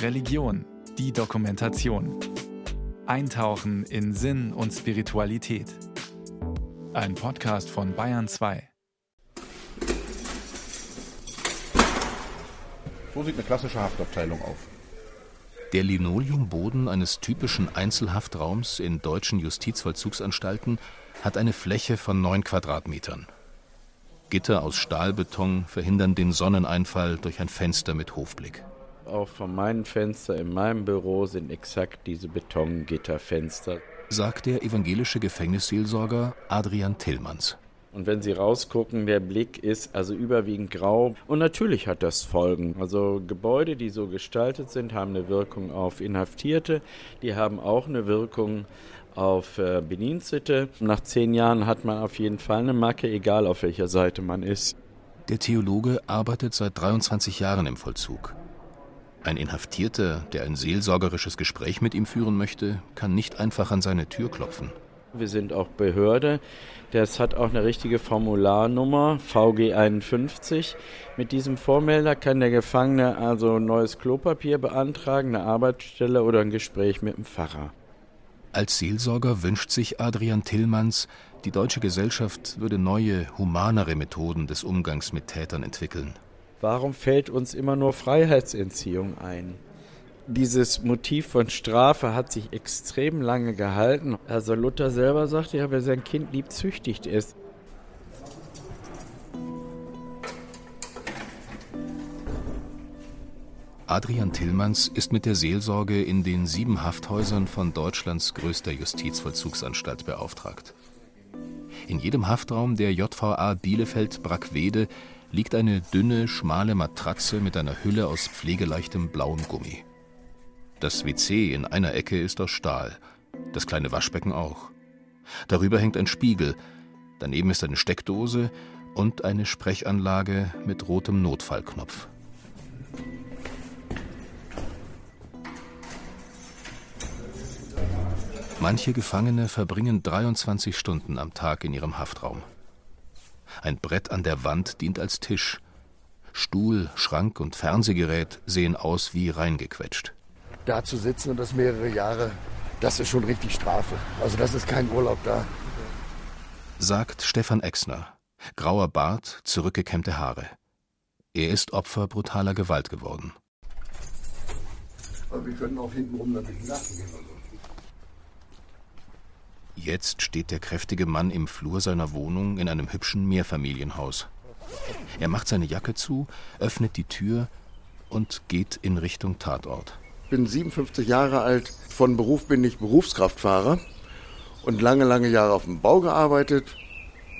Religion, die Dokumentation. Eintauchen in Sinn und Spiritualität. Ein Podcast von Bayern 2. So sieht eine klassische Haftabteilung auf. Der Linoleumboden eines typischen Einzelhaftraums in deutschen Justizvollzugsanstalten hat eine Fläche von 9 Quadratmetern. Gitter aus Stahlbeton verhindern den Sonneneinfall durch ein Fenster mit Hofblick. Auch von meinen Fenstern in meinem Büro sind exakt diese Betongitterfenster. Sagt der evangelische Gefängnisseelsorger Adrian Tillmanns. Und wenn Sie rausgucken, der Blick ist also überwiegend grau. Und natürlich hat das Folgen. Also Gebäude, die so gestaltet sind, haben eine Wirkung auf Inhaftierte. Die haben auch eine Wirkung auf äh, Bedienstete. Nach zehn Jahren hat man auf jeden Fall eine Macke, egal auf welcher Seite man ist. Der Theologe arbeitet seit 23 Jahren im Vollzug. Ein Inhaftierter, der ein seelsorgerisches Gespräch mit ihm führen möchte, kann nicht einfach an seine Tür klopfen. Wir sind auch Behörde. Das hat auch eine richtige Formularnummer, VG51. Mit diesem Vormelder kann der Gefangene also neues Klopapier beantragen, eine Arbeitsstelle oder ein Gespräch mit dem Pfarrer. Als Seelsorger wünscht sich Adrian Tillmanns, die deutsche Gesellschaft würde neue, humanere Methoden des Umgangs mit Tätern entwickeln. Warum fällt uns immer nur Freiheitsentziehung ein? Dieses Motiv von Strafe hat sich extrem lange gehalten. Also Luther selber sagte ja, wer sein Kind liebt, züchtigt es. Adrian Tillmanns ist mit der Seelsorge in den sieben Hafthäusern von Deutschlands größter Justizvollzugsanstalt beauftragt. In jedem Haftraum der JVA Bielefeld-Brackwede liegt eine dünne, schmale Matratze mit einer Hülle aus pflegeleichtem blauem Gummi. Das WC in einer Ecke ist aus Stahl, das kleine Waschbecken auch. Darüber hängt ein Spiegel, daneben ist eine Steckdose und eine Sprechanlage mit rotem Notfallknopf. Manche Gefangene verbringen 23 Stunden am Tag in ihrem Haftraum. Ein Brett an der Wand dient als Tisch. Stuhl, Schrank und Fernsehgerät sehen aus wie reingequetscht. Da zu sitzen und das mehrere Jahre, das ist schon richtig Strafe. Also das ist kein Urlaub da. Sagt Stefan Exner. Grauer Bart, zurückgekämmte Haare. Er ist Opfer brutaler Gewalt geworden. Aber wir können auch hintenrum dann durch den Garten gehen. Also. Jetzt steht der kräftige Mann im Flur seiner Wohnung in einem hübschen Mehrfamilienhaus. Er macht seine Jacke zu, öffnet die Tür und geht in Richtung Tatort. Ich bin 57 Jahre alt, von Beruf bin ich Berufskraftfahrer und lange, lange Jahre auf dem Bau gearbeitet.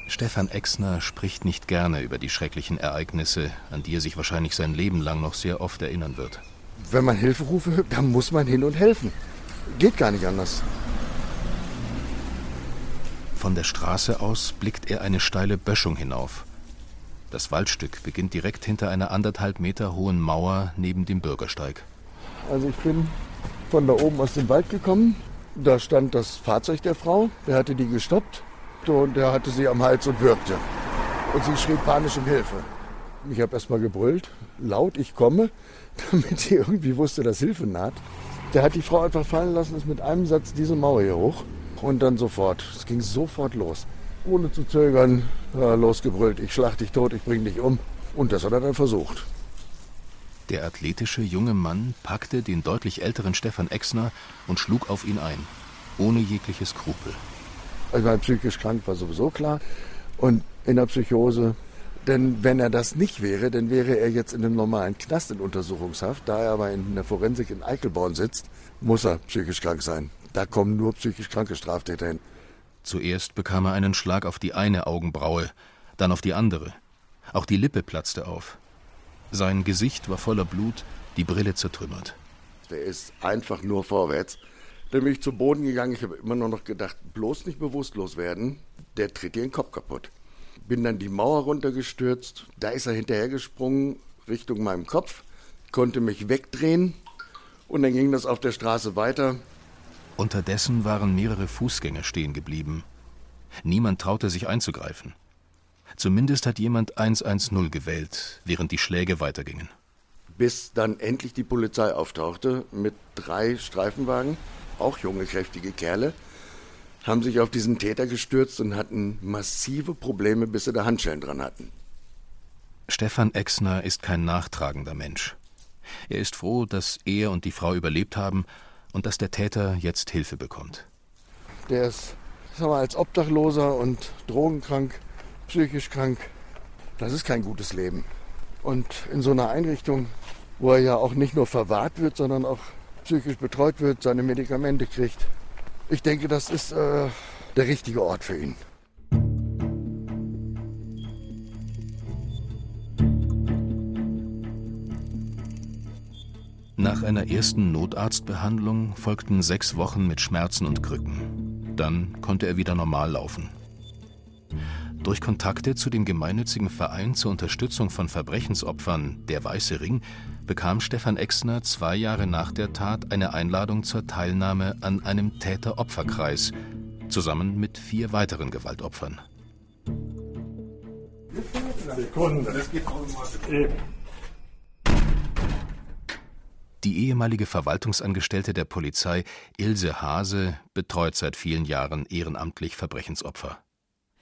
Stefan Exner spricht nicht gerne über die schrecklichen Ereignisse, an die er sich wahrscheinlich sein Leben lang noch sehr oft erinnern wird. Wenn man Hilferufe hört, dann muss man hin und helfen. Geht gar nicht anders. Von der Straße aus blickt er eine steile Böschung hinauf. Das Waldstück beginnt direkt hinter einer anderthalb Meter hohen Mauer neben dem Bürgersteig. Also ich bin von da oben aus dem Wald gekommen. Da stand das Fahrzeug der Frau. Der hatte die gestoppt und der hatte sie am Hals und würgte. Und sie schrie panisch um Hilfe. Ich habe erst mal gebrüllt, laut, ich komme, damit sie irgendwie wusste, dass Hilfe naht. Der hat die Frau einfach fallen lassen, ist mit einem Satz diese Mauer hier hoch und dann sofort. Es ging sofort los. Ohne zu zögern, losgebrüllt, ich schlag dich tot, ich bring dich um. Und das hat er dann versucht. Der athletische junge Mann packte den deutlich älteren Stefan Exner und schlug auf ihn ein, ohne jegliche Skrupel. Also mein psychisch krank war sowieso klar. Und in der Psychose, denn wenn er das nicht wäre, dann wäre er jetzt in einem normalen Knast in Untersuchungshaft. Da er aber in der Forensik in Eichelborn sitzt, muss er psychisch krank sein. Da kommen nur psychisch kranke Straftäter hin. Zuerst bekam er einen Schlag auf die eine Augenbraue, dann auf die andere. Auch die Lippe platzte auf. Sein Gesicht war voller Blut, die Brille zertrümmert. Der ist einfach nur vorwärts. Dann bin ich zu Boden gegangen. Ich habe immer nur noch gedacht, bloß nicht bewusstlos werden. Der tritt dir den Kopf kaputt. Bin dann die Mauer runtergestürzt. Da ist er hinterhergesprungen Richtung meinem Kopf, konnte mich wegdrehen und dann ging das auf der Straße weiter. Unterdessen waren mehrere Fußgänger stehen geblieben. Niemand traute sich einzugreifen. Zumindest hat jemand 110 gewählt, während die Schläge weitergingen. bis dann endlich die Polizei auftauchte mit drei Streifenwagen, auch junge, kräftige Kerle, haben sich auf diesen Täter gestürzt und hatten massive Probleme, bis sie da Handschellen dran hatten. Stefan Exner ist kein nachtragender Mensch. Er ist froh, dass er und die Frau überlebt haben und dass der Täter jetzt Hilfe bekommt. Der ist sag mal, als Obdachloser und drogenkrank, psychisch krank. Das ist kein gutes Leben. Und in so einer Einrichtung, wo er ja auch nicht nur verwahrt wird, sondern auch psychisch betreut wird, seine Medikamente kriegt. Ich denke, das ist äh, der richtige Ort für ihn. Nach einer ersten Notarztbehandlung folgten sechs Wochen mit Schmerzen und Krücken. Dann konnte er wieder normal laufen. Durch Kontakte zu dem gemeinnützigen Verein zur Unterstützung von Verbrechensopfern Der Weiße Ring bekam Stefan Exner zwei Jahre nach der Tat eine Einladung zur Teilnahme an einem Täter-Opfer-Kreis, zusammen mit vier weiteren Gewaltopfern. Sekunde, das geht auch Eben. Die ehemalige Verwaltungsangestellte der Polizei, Ilse Hase, betreut seit vielen Jahren ehrenamtlich Verbrechensopfer.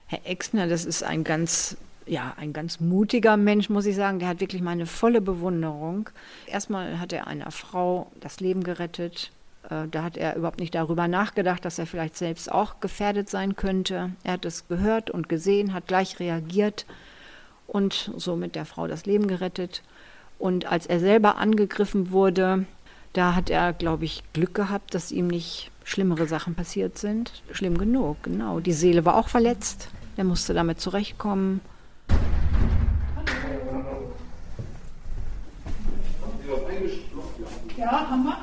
Herr Exner, das ist ein ganz, ja, ein ganz mutiger Mensch, muss ich sagen. Der hat wirklich meine volle Bewunderung. Erstmal hat er einer Frau das Leben gerettet. Äh, da hat er überhaupt nicht darüber nachgedacht, dass er vielleicht selbst auch gefährdet sein könnte. Er hat es gehört und gesehen, hat gleich reagiert und somit der Frau das Leben gerettet. Und als er selber angegriffen wurde, da hat er, glaube ich, Glück gehabt, dass ihm nicht schlimmere Sachen passiert sind. Schlimm genug, genau. Die Seele war auch verletzt. Er musste damit zurechtkommen. Ja, haben wir.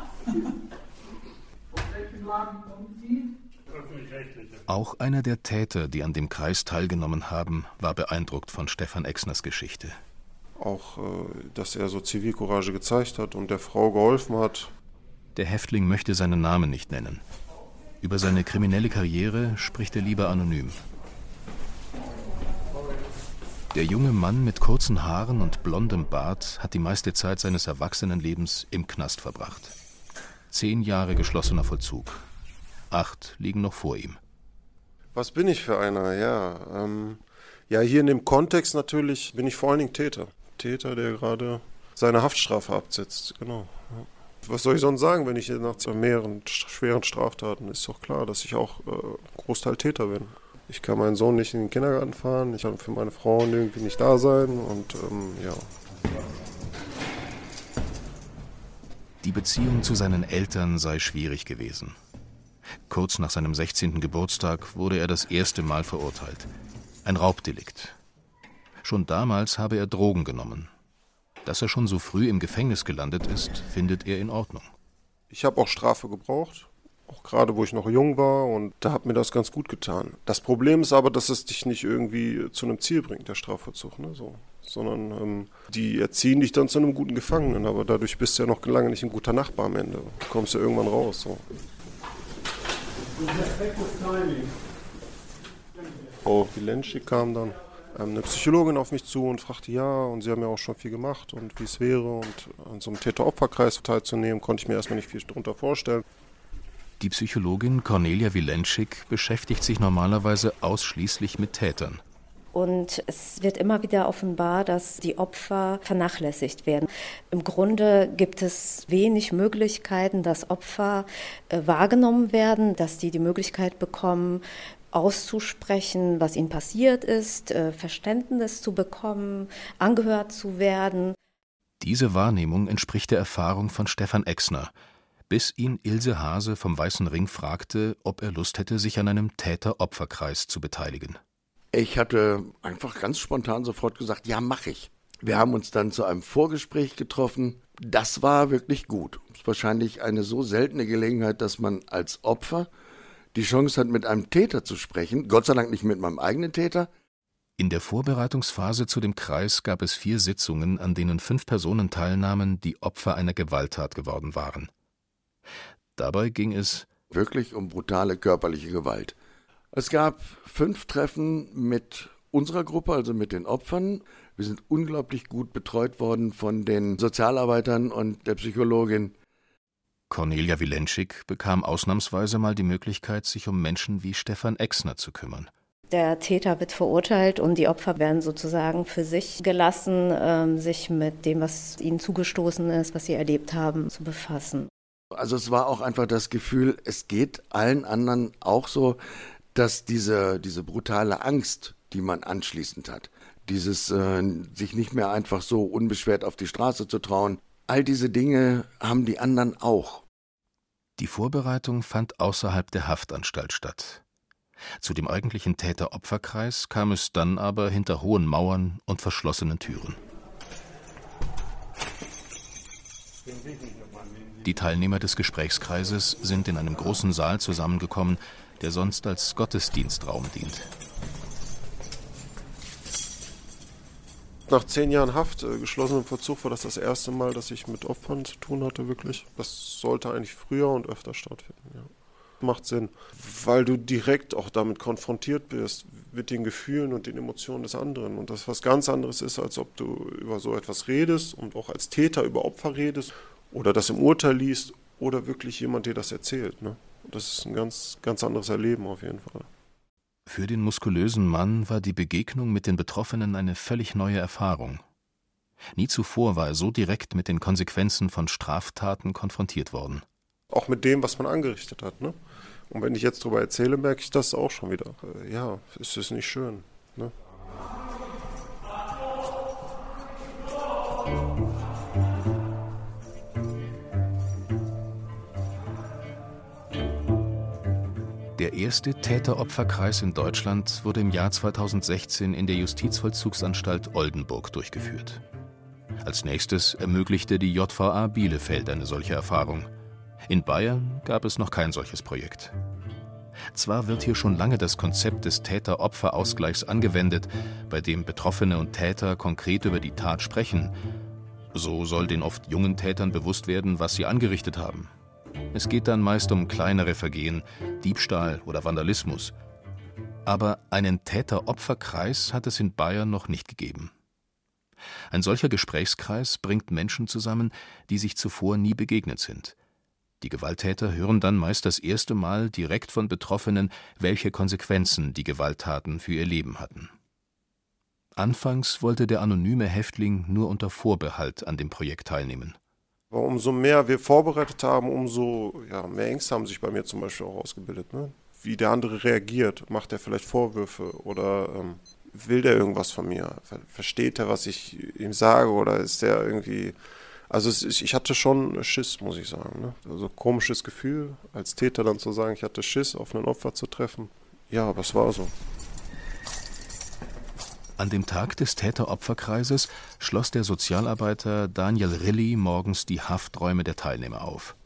Auch einer der Täter, die an dem Kreis teilgenommen haben, war beeindruckt von Stefan Exners Geschichte auch, äh, dass er so Zivilcourage gezeigt hat und der Frau geholfen hat. Der Häftling möchte seinen Namen nicht nennen. Über seine kriminelle Karriere spricht er lieber anonym. Der junge Mann mit kurzen Haaren und blondem Bart hat die meiste Zeit seines Erwachsenenlebens im Knast verbracht. Zehn Jahre geschlossener Vollzug. Acht liegen noch vor ihm. Was bin ich für einer? Ja, ähm, ja, hier in dem Kontext natürlich bin ich vor allen Dingen Täter. Täter, der gerade seine Haftstrafe absetzt. Genau. Was soll ich sonst sagen, wenn ich nach mehreren schweren Straftaten ist doch klar, dass ich auch äh, Großteil Täter bin. Ich kann meinen Sohn nicht in den Kindergarten fahren, ich kann für meine Frau irgendwie nicht da sein und ähm, ja. Die Beziehung zu seinen Eltern sei schwierig gewesen. Kurz nach seinem 16. Geburtstag wurde er das erste Mal verurteilt. Ein Raubdelikt, Schon damals habe er Drogen genommen. Dass er schon so früh im Gefängnis gelandet ist, findet er in Ordnung. Ich habe auch Strafe gebraucht, auch gerade wo ich noch jung war und da hat mir das ganz gut getan. Das Problem ist aber, dass es dich nicht irgendwie zu einem Ziel bringt, der Strafvollzug, ne? so. sondern ähm, die erziehen dich dann zu einem guten Gefangenen, aber dadurch bist du ja noch lange nicht ein guter Nachbar am Ende. Du kommst ja irgendwann raus. So. Oh, die Lenschik kam dann. Ähm, eine Psychologin auf mich zu und fragte, ja, und sie haben ja auch schon viel gemacht und wie es wäre. Und an so einem Täter-Opfer-Kreis teilzunehmen, konnte ich mir erstmal nicht viel darunter vorstellen. Die Psychologin Cornelia Wilenschik beschäftigt sich normalerweise ausschließlich mit Tätern. Und es wird immer wieder offenbar, dass die Opfer vernachlässigt werden. Im Grunde gibt es wenig Möglichkeiten, dass Opfer äh, wahrgenommen werden, dass die die Möglichkeit bekommen, auszusprechen, was ihnen passiert ist, äh, Verständnis zu bekommen, angehört zu werden. Diese Wahrnehmung entspricht der Erfahrung von Stefan Exner, bis ihn Ilse Hase vom Weißen Ring fragte, ob er Lust hätte, sich an einem Täter-Opferkreis zu beteiligen. Ich hatte einfach ganz spontan sofort gesagt, ja, mache ich. Wir haben uns dann zu einem Vorgespräch getroffen. Das war wirklich gut. Es ist wahrscheinlich eine so seltene Gelegenheit, dass man als Opfer die Chance hat, mit einem Täter zu sprechen. Gott sei Dank nicht mit meinem eigenen Täter. In der Vorbereitungsphase zu dem Kreis gab es vier Sitzungen, an denen fünf Personen teilnahmen, die Opfer einer Gewalttat geworden waren. Dabei ging es wirklich um brutale körperliche Gewalt. Es gab fünf Treffen mit unserer Gruppe, also mit den Opfern. Wir sind unglaublich gut betreut worden von den Sozialarbeitern und der Psychologin. Cornelia Wilenschik bekam ausnahmsweise mal die Möglichkeit, sich um Menschen wie Stefan Exner zu kümmern. Der Täter wird verurteilt und die Opfer werden sozusagen für sich gelassen, ähm, sich mit dem, was ihnen zugestoßen ist, was sie erlebt haben, zu befassen. Also es war auch einfach das Gefühl, es geht allen anderen auch so, dass diese, diese brutale Angst, die man anschließend hat, dieses äh, sich nicht mehr einfach so unbeschwert auf die Straße zu trauen, all diese Dinge haben die anderen auch. Die Vorbereitung fand außerhalb der Haftanstalt statt. Zu dem eigentlichen Täter-Opfer-Kreis kam es dann aber hinter hohen Mauern und verschlossenen Türen. Die Teilnehmer des Gesprächskreises sind in einem großen Saal zusammengekommen, der sonst als Gottesdienstraum dient. Nach zehn Jahren Haft, äh, geschlossenem Verzug, war das das erste Mal, dass ich mit Opfern zu tun hatte, wirklich. Das sollte eigentlich früher und öfter stattfinden, ja. Macht Sinn, weil du direkt auch damit konfrontiert bist, mit den Gefühlen und den Emotionen des anderen. Und das was ganz anderes ist, als ob du über so etwas redest und auch als Täter über Opfer redest oder das im Urteil liest oder wirklich jemand dir das erzählt. Ne? Das ist ein ganz, ganz anderes Erleben auf jeden Fall. Für den muskulösen Mann war die Begegnung mit den Betroffenen eine völlig neue Erfahrung. Nie zuvor war er so direkt mit den Konsequenzen von Straftaten konfrontiert worden. Auch mit dem, was man angerichtet hat. Ne? Und wenn ich jetzt darüber erzähle, merke ich das auch schon wieder. Äh, ja, es ist nicht schön. Ne? Der erste Täter-Opfer-Kreis in Deutschland wurde im Jahr 2016 in der Justizvollzugsanstalt Oldenburg durchgeführt. Als nächstes ermöglichte die JVA Bielefeld eine solche Erfahrung. In Bayern gab es noch kein solches Projekt. Zwar wird hier schon lange das Konzept des Täter-Opfer-Ausgleichs angewendet, bei dem Betroffene und Täter konkret über die Tat sprechen. So soll den oft jungen Tätern bewusst werden, was sie angerichtet haben. Es geht dann meist um kleinere Vergehen, Diebstahl oder Vandalismus. Aber einen Täter-Opfer-Kreis hat es in Bayern noch nicht gegeben. Ein solcher Gesprächskreis bringt Menschen zusammen, die sich zuvor nie begegnet sind. Die Gewalttäter hören dann meist das erste Mal direkt von Betroffenen, welche Konsequenzen die Gewalttaten für ihr Leben hatten. Anfangs wollte der anonyme Häftling nur unter Vorbehalt an dem Projekt teilnehmen. Aber umso mehr wir vorbereitet haben, umso ja, mehr Ängste haben sich bei mir zum Beispiel auch ausgebildet. Ne? Wie der andere reagiert, macht er vielleicht Vorwürfe oder ähm, will der irgendwas von mir? Versteht er, was ich ihm sage oder ist der irgendwie... Also ist, ich hatte schon Schiss, muss ich sagen. Ne? Also komisches Gefühl, als Täter dann zu sagen, ich hatte Schiss, auf ein Opfer zu treffen. Ja, aber es war so. An dem Tag des Täter-Opfer-Kreises schloss der Sozialarbeiter Daniel Rilli morgens die Hafträume der Teilnehmer auf.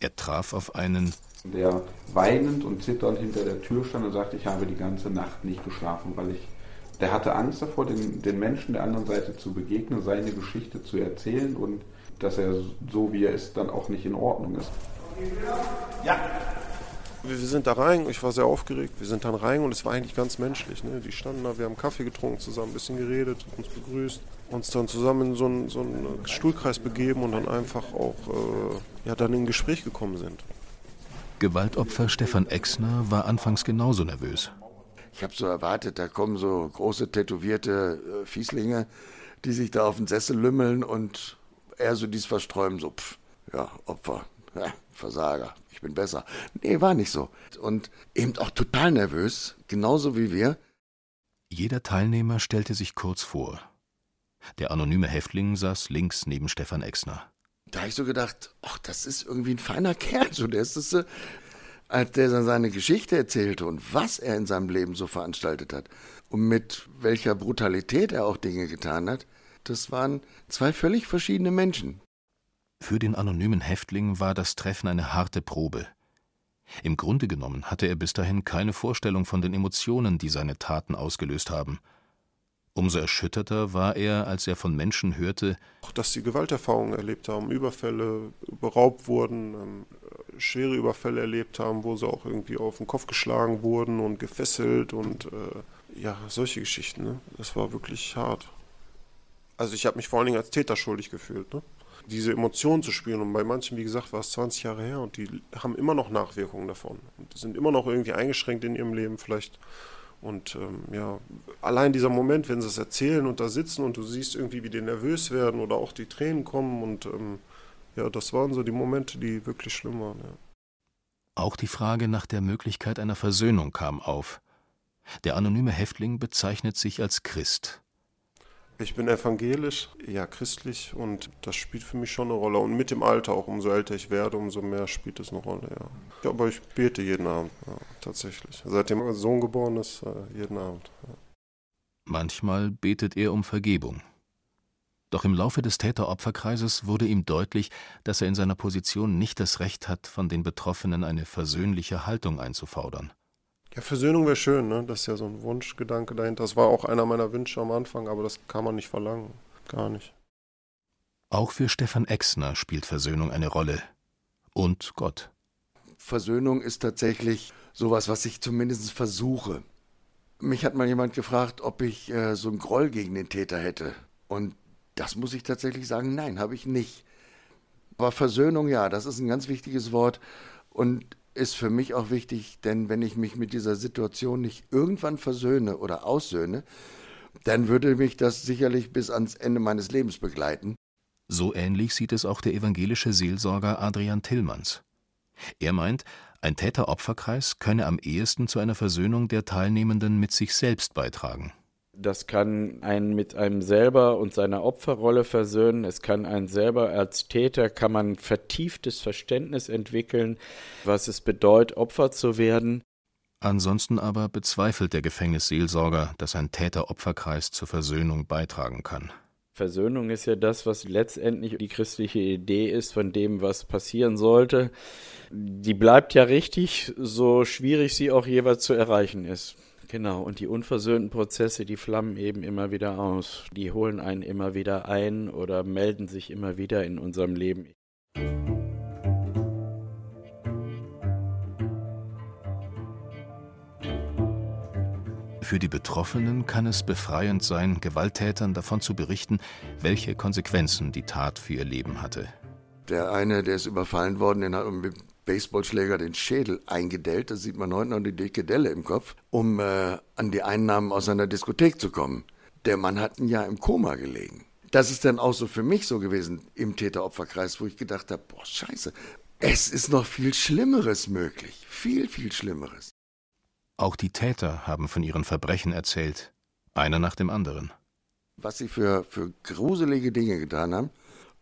Er traf auf einen, der weinend und zitternd hinter der Tür stand und sagte, ich habe die ganze Nacht nicht geschlafen, weil ich, der hatte Angst davor, den, den Menschen der anderen Seite zu begegnen, seine Geschichte zu erzählen und dass er so wie er ist dann auch nicht in Ordnung ist. Ja, wir sind da rein, ich war sehr aufgeregt, wir sind dann rein und es war eigentlich ganz menschlich. Ne? Die standen da, wir haben Kaffee getrunken zusammen, ein bisschen geredet, uns begrüßt, uns dann zusammen in so einen, so einen Stuhlkreis begeben und dann einfach auch äh, ja, dann in Gespräch gekommen sind. Gewaltopfer Stefan Exner war anfangs genauso nervös. Ich habe so erwartet, da kommen so große tätowierte äh, Fieslinge, die sich da auf den Sessel lümmeln und er so dies versträumen, so, pff, ja, Opfer, ja, Versager, ich bin besser. Nee, war nicht so. Und eben auch total nervös, genauso wie wir. Jeder Teilnehmer stellte sich kurz vor. Der anonyme Häftling saß links neben Stefan Exner. Da habe ich so gedacht, ach, das ist irgendwie ein feiner Kerl. So, der ist das, äh, als der dann seine Geschichte erzählte und was er in seinem Leben so veranstaltet hat und mit welcher Brutalität er auch Dinge getan hat, das waren zwei völlig verschiedene Menschen. Für den anonymen Häftling war das Treffen eine harte Probe. Im Grunde genommen hatte er bis dahin keine Vorstellung von den Emotionen, die seine Taten ausgelöst haben. Umso erschütterter war er, als er von Menschen hörte, dass sie Gewalterfahrungen erlebt haben, Überfälle, beraubt wurden, ähm, schwere Überfälle erlebt haben, wo sie auch irgendwie auf den Kopf geschlagen wurden und gefesselt und äh, ja, solche Geschichten. Ne? Das war wirklich hart. Also ich habe mich vor allen Dingen als Täter schuldig gefühlt. Ne? Diese Emotionen zu spüren und bei manchen, wie gesagt, war es 20 Jahre her und die haben immer noch Nachwirkungen davon und sind immer noch irgendwie eingeschränkt in ihrem Leben vielleicht. Und ähm, ja, allein dieser Moment, wenn sie es erzählen und da sitzen und du siehst irgendwie, wie die nervös werden oder auch die Tränen kommen und ähm, ja, das waren so die Momente, die wirklich schlimm waren. Ja. Auch die Frage nach der Möglichkeit einer Versöhnung kam auf. Der anonyme Häftling bezeichnet sich als Christ. Ich bin evangelisch, ja christlich und das spielt für mich schon eine Rolle. Und mit dem Alter auch, umso älter ich werde, umso mehr spielt es eine Rolle, ja. ja aber ich bete jeden Abend, ja, tatsächlich. Seitdem mein Sohn geboren ist, äh, jeden Abend. Ja. Manchmal betet er um Vergebung. Doch im Laufe des Täter-Opfer-Kreises wurde ihm deutlich, dass er in seiner Position nicht das Recht hat, von den Betroffenen eine versöhnliche Haltung einzufordern. Ja, Versöhnung wäre schön, ne? Das ist ja so ein Wunschgedanke dahinter. Das war auch einer meiner Wünsche am Anfang, aber das kann man nicht verlangen. Gar nicht. Auch für Stefan Exner spielt Versöhnung eine Rolle. Und Gott. Versöhnung ist tatsächlich sowas, was ich zumindest versuche. Mich hat mal jemand gefragt, ob ich äh, so einen Groll gegen den Täter hätte. Und das muss ich tatsächlich sagen, nein, habe ich nicht. Aber Versöhnung, ja, das ist ein ganz wichtiges Wort. Und ist für mich auch wichtig, denn wenn ich mich mit dieser Situation nicht irgendwann versöhne oder aussöhne, dann würde mich das sicherlich bis ans Ende meines Lebens begleiten. So ähnlich sieht es auch der evangelische Seelsorger Adrian Tillmanns. Er meint, ein Täter-Opfer-Kreis könne am ehesten zu einer Versöhnung der Teilnehmenden mit sich selbst beitragen. Das kann einen mit einem selber und seiner Opferrolle versöhnen. Es kann einen selber als Täter, kann man vertieftes Verständnis entwickeln, was es bedeutet, Opfer zu werden. Ansonsten aber bezweifelt der Gefängnisseelsorger, dass ein Täter-Opferkreis zur Versöhnung beitragen kann. Versöhnung ist ja das, was letztendlich die christliche Idee ist von dem, was passieren sollte. Die bleibt ja richtig, so schwierig sie auch jeweils zu erreichen ist. Genau, und die unversöhnten Prozesse, die flammen eben immer wieder aus. Die holen einen immer wieder ein oder melden sich immer wieder in unserem Leben. Für die Betroffenen kann es befreiend sein, Gewalttätern davon zu berichten, welche Konsequenzen die Tat für ihr Leben hatte. Der eine, der ist überfallen worden, den hat mit Baseballschläger den Schädel eingedellt, da sieht man heute noch die dicke Delle im Kopf, um äh, an die Einnahmen aus einer Diskothek zu kommen. Der Mann hat ein Jahr im Koma gelegen. Das ist dann auch so für mich so gewesen im Täter-Opfer-Kreis, wo ich gedacht habe, boah, scheiße, es ist noch viel Schlimmeres möglich. Viel, viel Schlimmeres. Auch die Täter haben von ihren Verbrechen erzählt, einer nach dem anderen. Was sie für, für gruselige Dinge getan haben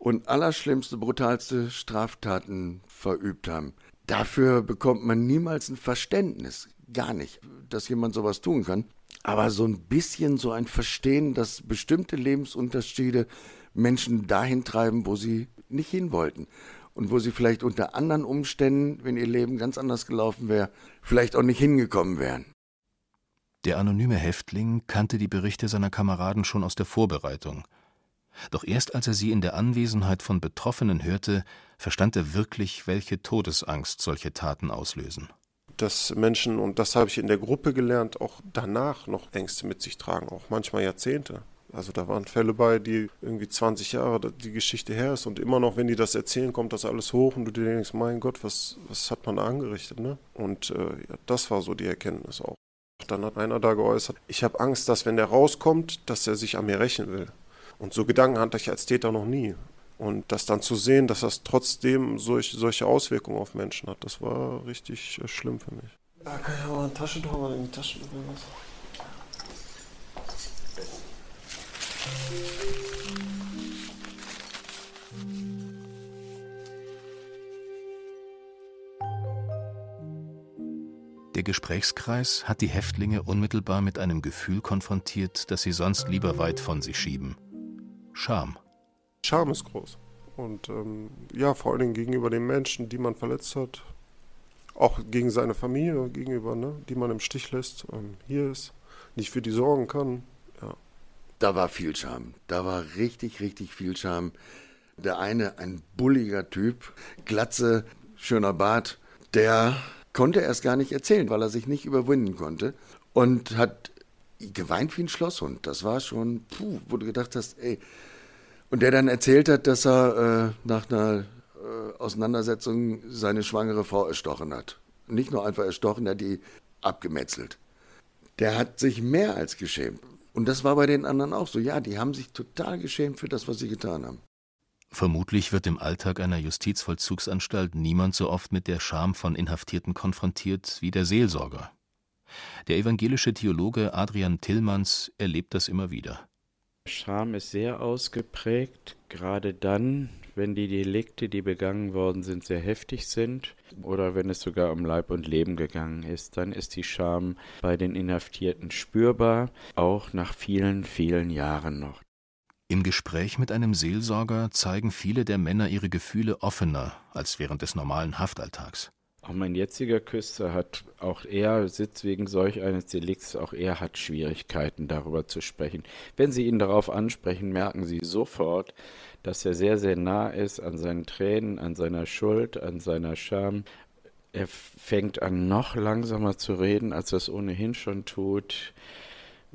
und allerschlimmste, brutalste Straftaten verübt haben. Dafür bekommt man niemals ein Verständnis, gar nicht, dass jemand sowas tun kann. Aber so ein bisschen so ein Verstehen, dass bestimmte Lebensunterschiede Menschen dahin treiben, wo sie nicht hin wollten. Und wo sie vielleicht unter anderen Umständen, wenn ihr Leben ganz anders gelaufen wäre, vielleicht auch nicht hingekommen wären. Der anonyme Häftling kannte die Berichte seiner Kameraden schon aus der Vorbereitung. Doch erst als er sie in der Anwesenheit von Betroffenen hörte, verstand er wirklich, welche Todesangst solche Taten auslösen. Dass Menschen, und das habe ich in der Gruppe gelernt, auch danach noch Ängste mit sich tragen, auch manchmal Jahrzehnte. Also da waren Fälle bei, die irgendwie 20 Jahre die Geschichte her ist und immer noch, wenn die das erzählen, kommt das alles hoch und du dir denkst, mein Gott, was, was hat man da angerichtet, ne? Und äh, ja, das war so die Erkenntnis auch. Dann hat einer da geäußert, ich habe Angst, dass wenn der rauskommt, dass er sich an mir rächen will. Und so Gedanken hatte ich als Täter noch nie. Und das dann zu sehen, dass das trotzdem solch, solche Auswirkungen auf Menschen hat, das war richtig äh, schlimm für mich. Ja, kann ich auch mal ein Taschentuch mal in die Tasche oder was? Der Gesprächskreis hat die Häftlinge unmittelbar mit einem Gefühl konfrontiert, das sie sonst lieber weit von sich schieben. Scham. Scham ist groß. Und ähm, ja, vor allen Dingen gegenüber den Menschen, die man verletzt hat. Auch gegen seine Familie gegenüber, ne, die man im Stich lässt, ähm, hier ist, nicht für die sorgen kann. Ja. Da war viel Scham. Da war richtig, richtig viel Scham. Der eine, ein bulliger Typ, Glatze, schöner Bart, der konnte erst gar nicht erzählen, weil er sich nicht überwinden konnte und hat geweint wie ein Schlosshund. Das war schon, puh, wo du gedacht hast, ey. Und der dann erzählt hat, dass er äh, nach einer äh, Auseinandersetzung seine schwangere Frau erstochen hat. Nicht nur einfach erstochen, er hat die abgemetzelt. Der hat sich mehr als geschämt. Und das war bei den anderen auch so. Ja, die haben sich total geschämt für das, was sie getan haben. Vermutlich wird im Alltag einer Justizvollzugsanstalt niemand so oft mit der Scham von Inhaftierten konfrontiert wie der Seelsorger. Der evangelische Theologe Adrian Tillmanns erlebt das immer wieder. Scham ist sehr ausgeprägt, gerade dann, wenn die Delikte, die begangen worden sind, sehr heftig sind oder wenn es sogar um Leib und Leben gegangen ist, dann ist die Scham bei den Inhaftierten spürbar, auch nach vielen, vielen Jahren noch. Im Gespräch mit einem Seelsorger zeigen viele der Männer ihre Gefühle offener als während des normalen Haftalltags. Auch mein jetziger Küster hat, auch er sitzt wegen solch eines Delikts, auch er hat Schwierigkeiten darüber zu sprechen. Wenn Sie ihn darauf ansprechen, merken Sie sofort, dass er sehr, sehr nah ist an seinen Tränen, an seiner Schuld, an seiner Scham. Er fängt an, noch langsamer zu reden, als er es ohnehin schon tut.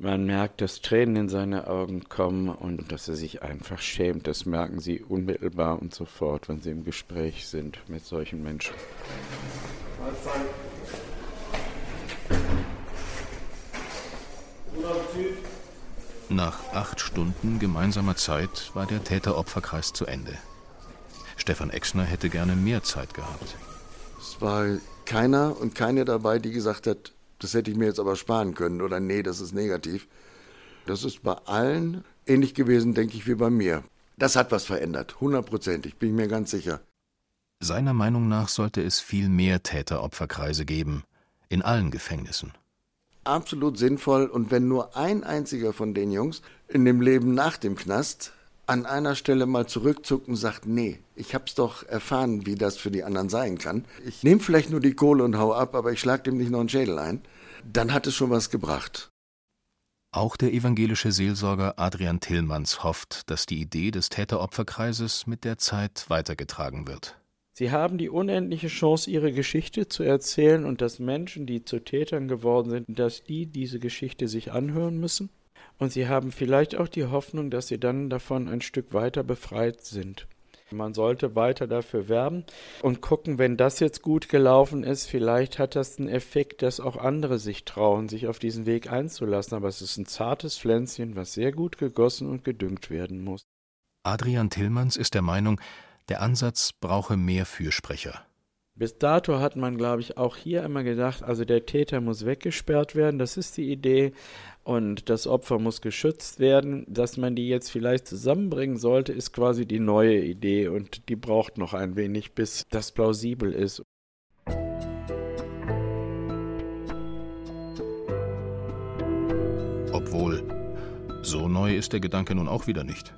Man merkt, dass Tränen in seine Augen kommen und dass er sich einfach schämt. Das merken Sie unmittelbar und sofort, wenn Sie im Gespräch sind mit solchen Menschen. Nach acht Stunden gemeinsamer Zeit war der Täter-Opfer-Kreis zu Ende. Stefan Exner hätte gerne mehr Zeit gehabt. Es war keiner und keine dabei, die gesagt hat, das hätte ich mir jetzt aber sparen können oder nee, das ist negativ. Das ist bei allen ähnlich gewesen, denke ich, wie bei mir. Das hat was verändert, hundertprozentig, bin ich mir ganz sicher. Seiner Meinung nach sollte es viel mehr Täter-Opfer-Kreise geben, in allen Gefängnissen. Absolut sinnvoll und wenn nur ein einziger von den Jungs in dem Leben nach dem Knast an einer Stelle mal zurückzuckt und sagt, nee, ich hab's doch erfahren, wie das für die anderen sein kann. Ich nehme vielleicht nur die Kohle und hau ab, aber ich schlag dem nicht noch einen Schädel ein. Dann hat es schon was gebracht. Auch der evangelische Seelsorger Adrian Tillmanns hofft, dass die Idee des Täter-Opfer-Kreises mit der Zeit weitergetragen wird. Sie haben die unendliche Chance, ihre Geschichte zu erzählen und dass Menschen, die zu Tätern geworden sind, dass die diese Geschichte sich anhören müssen und sie haben vielleicht auch die Hoffnung, dass sie dann davon ein Stück weiter befreit sind. Man sollte weiter dafür werben und gucken, wenn das jetzt gut gelaufen ist, vielleicht hat das einen Effekt, dass auch andere sich trauen, sich auf diesen Weg einzulassen. Aber es ist ein zartes Pflänzchen, was sehr gut gegossen und gedüngt werden muss. Adrian Tillmanns ist der Meinung, der Ansatz brauche mehr Fürsprecher. Bis dato hat man, glaube ich, auch hier immer gedacht, also der Täter muss weggesperrt werden, das ist die Idee, und das Opfer muss geschützt werden. Dass man die jetzt vielleicht zusammenbringen sollte, ist quasi die neue Idee und die braucht noch ein wenig, bis das plausibel ist. Obwohl, so neu ist der Gedanke nun auch wieder nicht.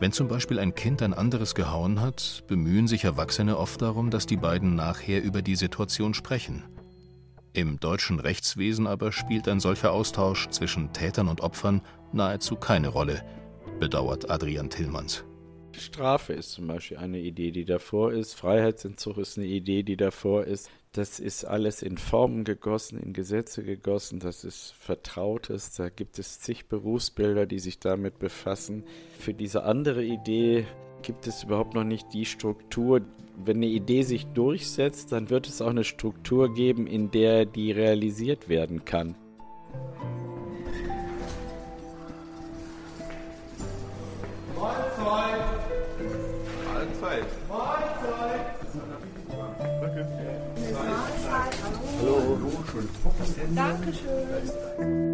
Wenn zum Beispiel ein Kind ein anderes gehauen hat, bemühen sich Erwachsene oft darum, dass die beiden nachher über die Situation sprechen. Im deutschen Rechtswesen aber spielt ein solcher Austausch zwischen Tätern und Opfern nahezu keine Rolle, bedauert Adrian Tillmanns. Strafe ist zum Beispiel eine Idee, die davor ist. Freiheitsentzug ist eine Idee, die davor ist. Das ist alles in Formen gegossen, in Gesetze gegossen. Das ist Vertrautes. Da gibt es zig Berufsbilder, die sich damit befassen. Für diese andere Idee gibt es überhaupt noch nicht die Struktur. Wenn eine Idee sich durchsetzt, dann wird es auch eine Struktur geben, in der die realisiert werden kann. Dankeschön.